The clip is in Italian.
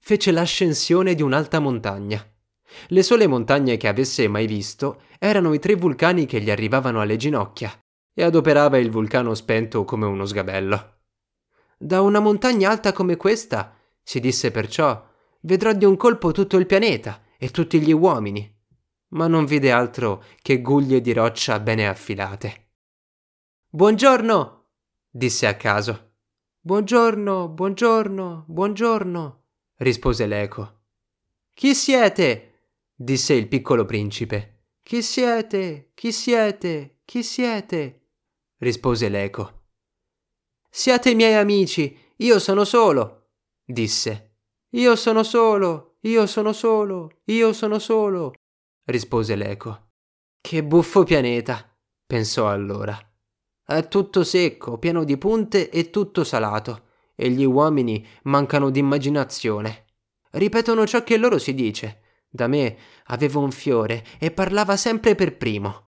fece l'ascensione di un'alta montagna. Le sole montagne che avesse mai visto erano i tre vulcani che gli arrivavano alle ginocchia, e adoperava il vulcano spento come uno sgabello. Da una montagna alta come questa, si disse perciò, vedrò di un colpo tutto il pianeta e tutti gli uomini, ma non vide altro che guglie di roccia bene affilate. Buongiorno, disse a caso. Buongiorno, buongiorno, buongiorno rispose l'eco. Chi siete? disse il piccolo principe. Chi siete? Chi siete? Chi siete? rispose l'eco. Siate miei amici, io sono solo, disse. Io sono solo, io sono solo, io sono solo, rispose l'eco. Che buffo pianeta, pensò allora. È tutto secco, pieno di punte e tutto salato e gli uomini mancano d'immaginazione. Ripetono ciò che loro si dice. Da me avevo un fiore e parlava sempre per primo.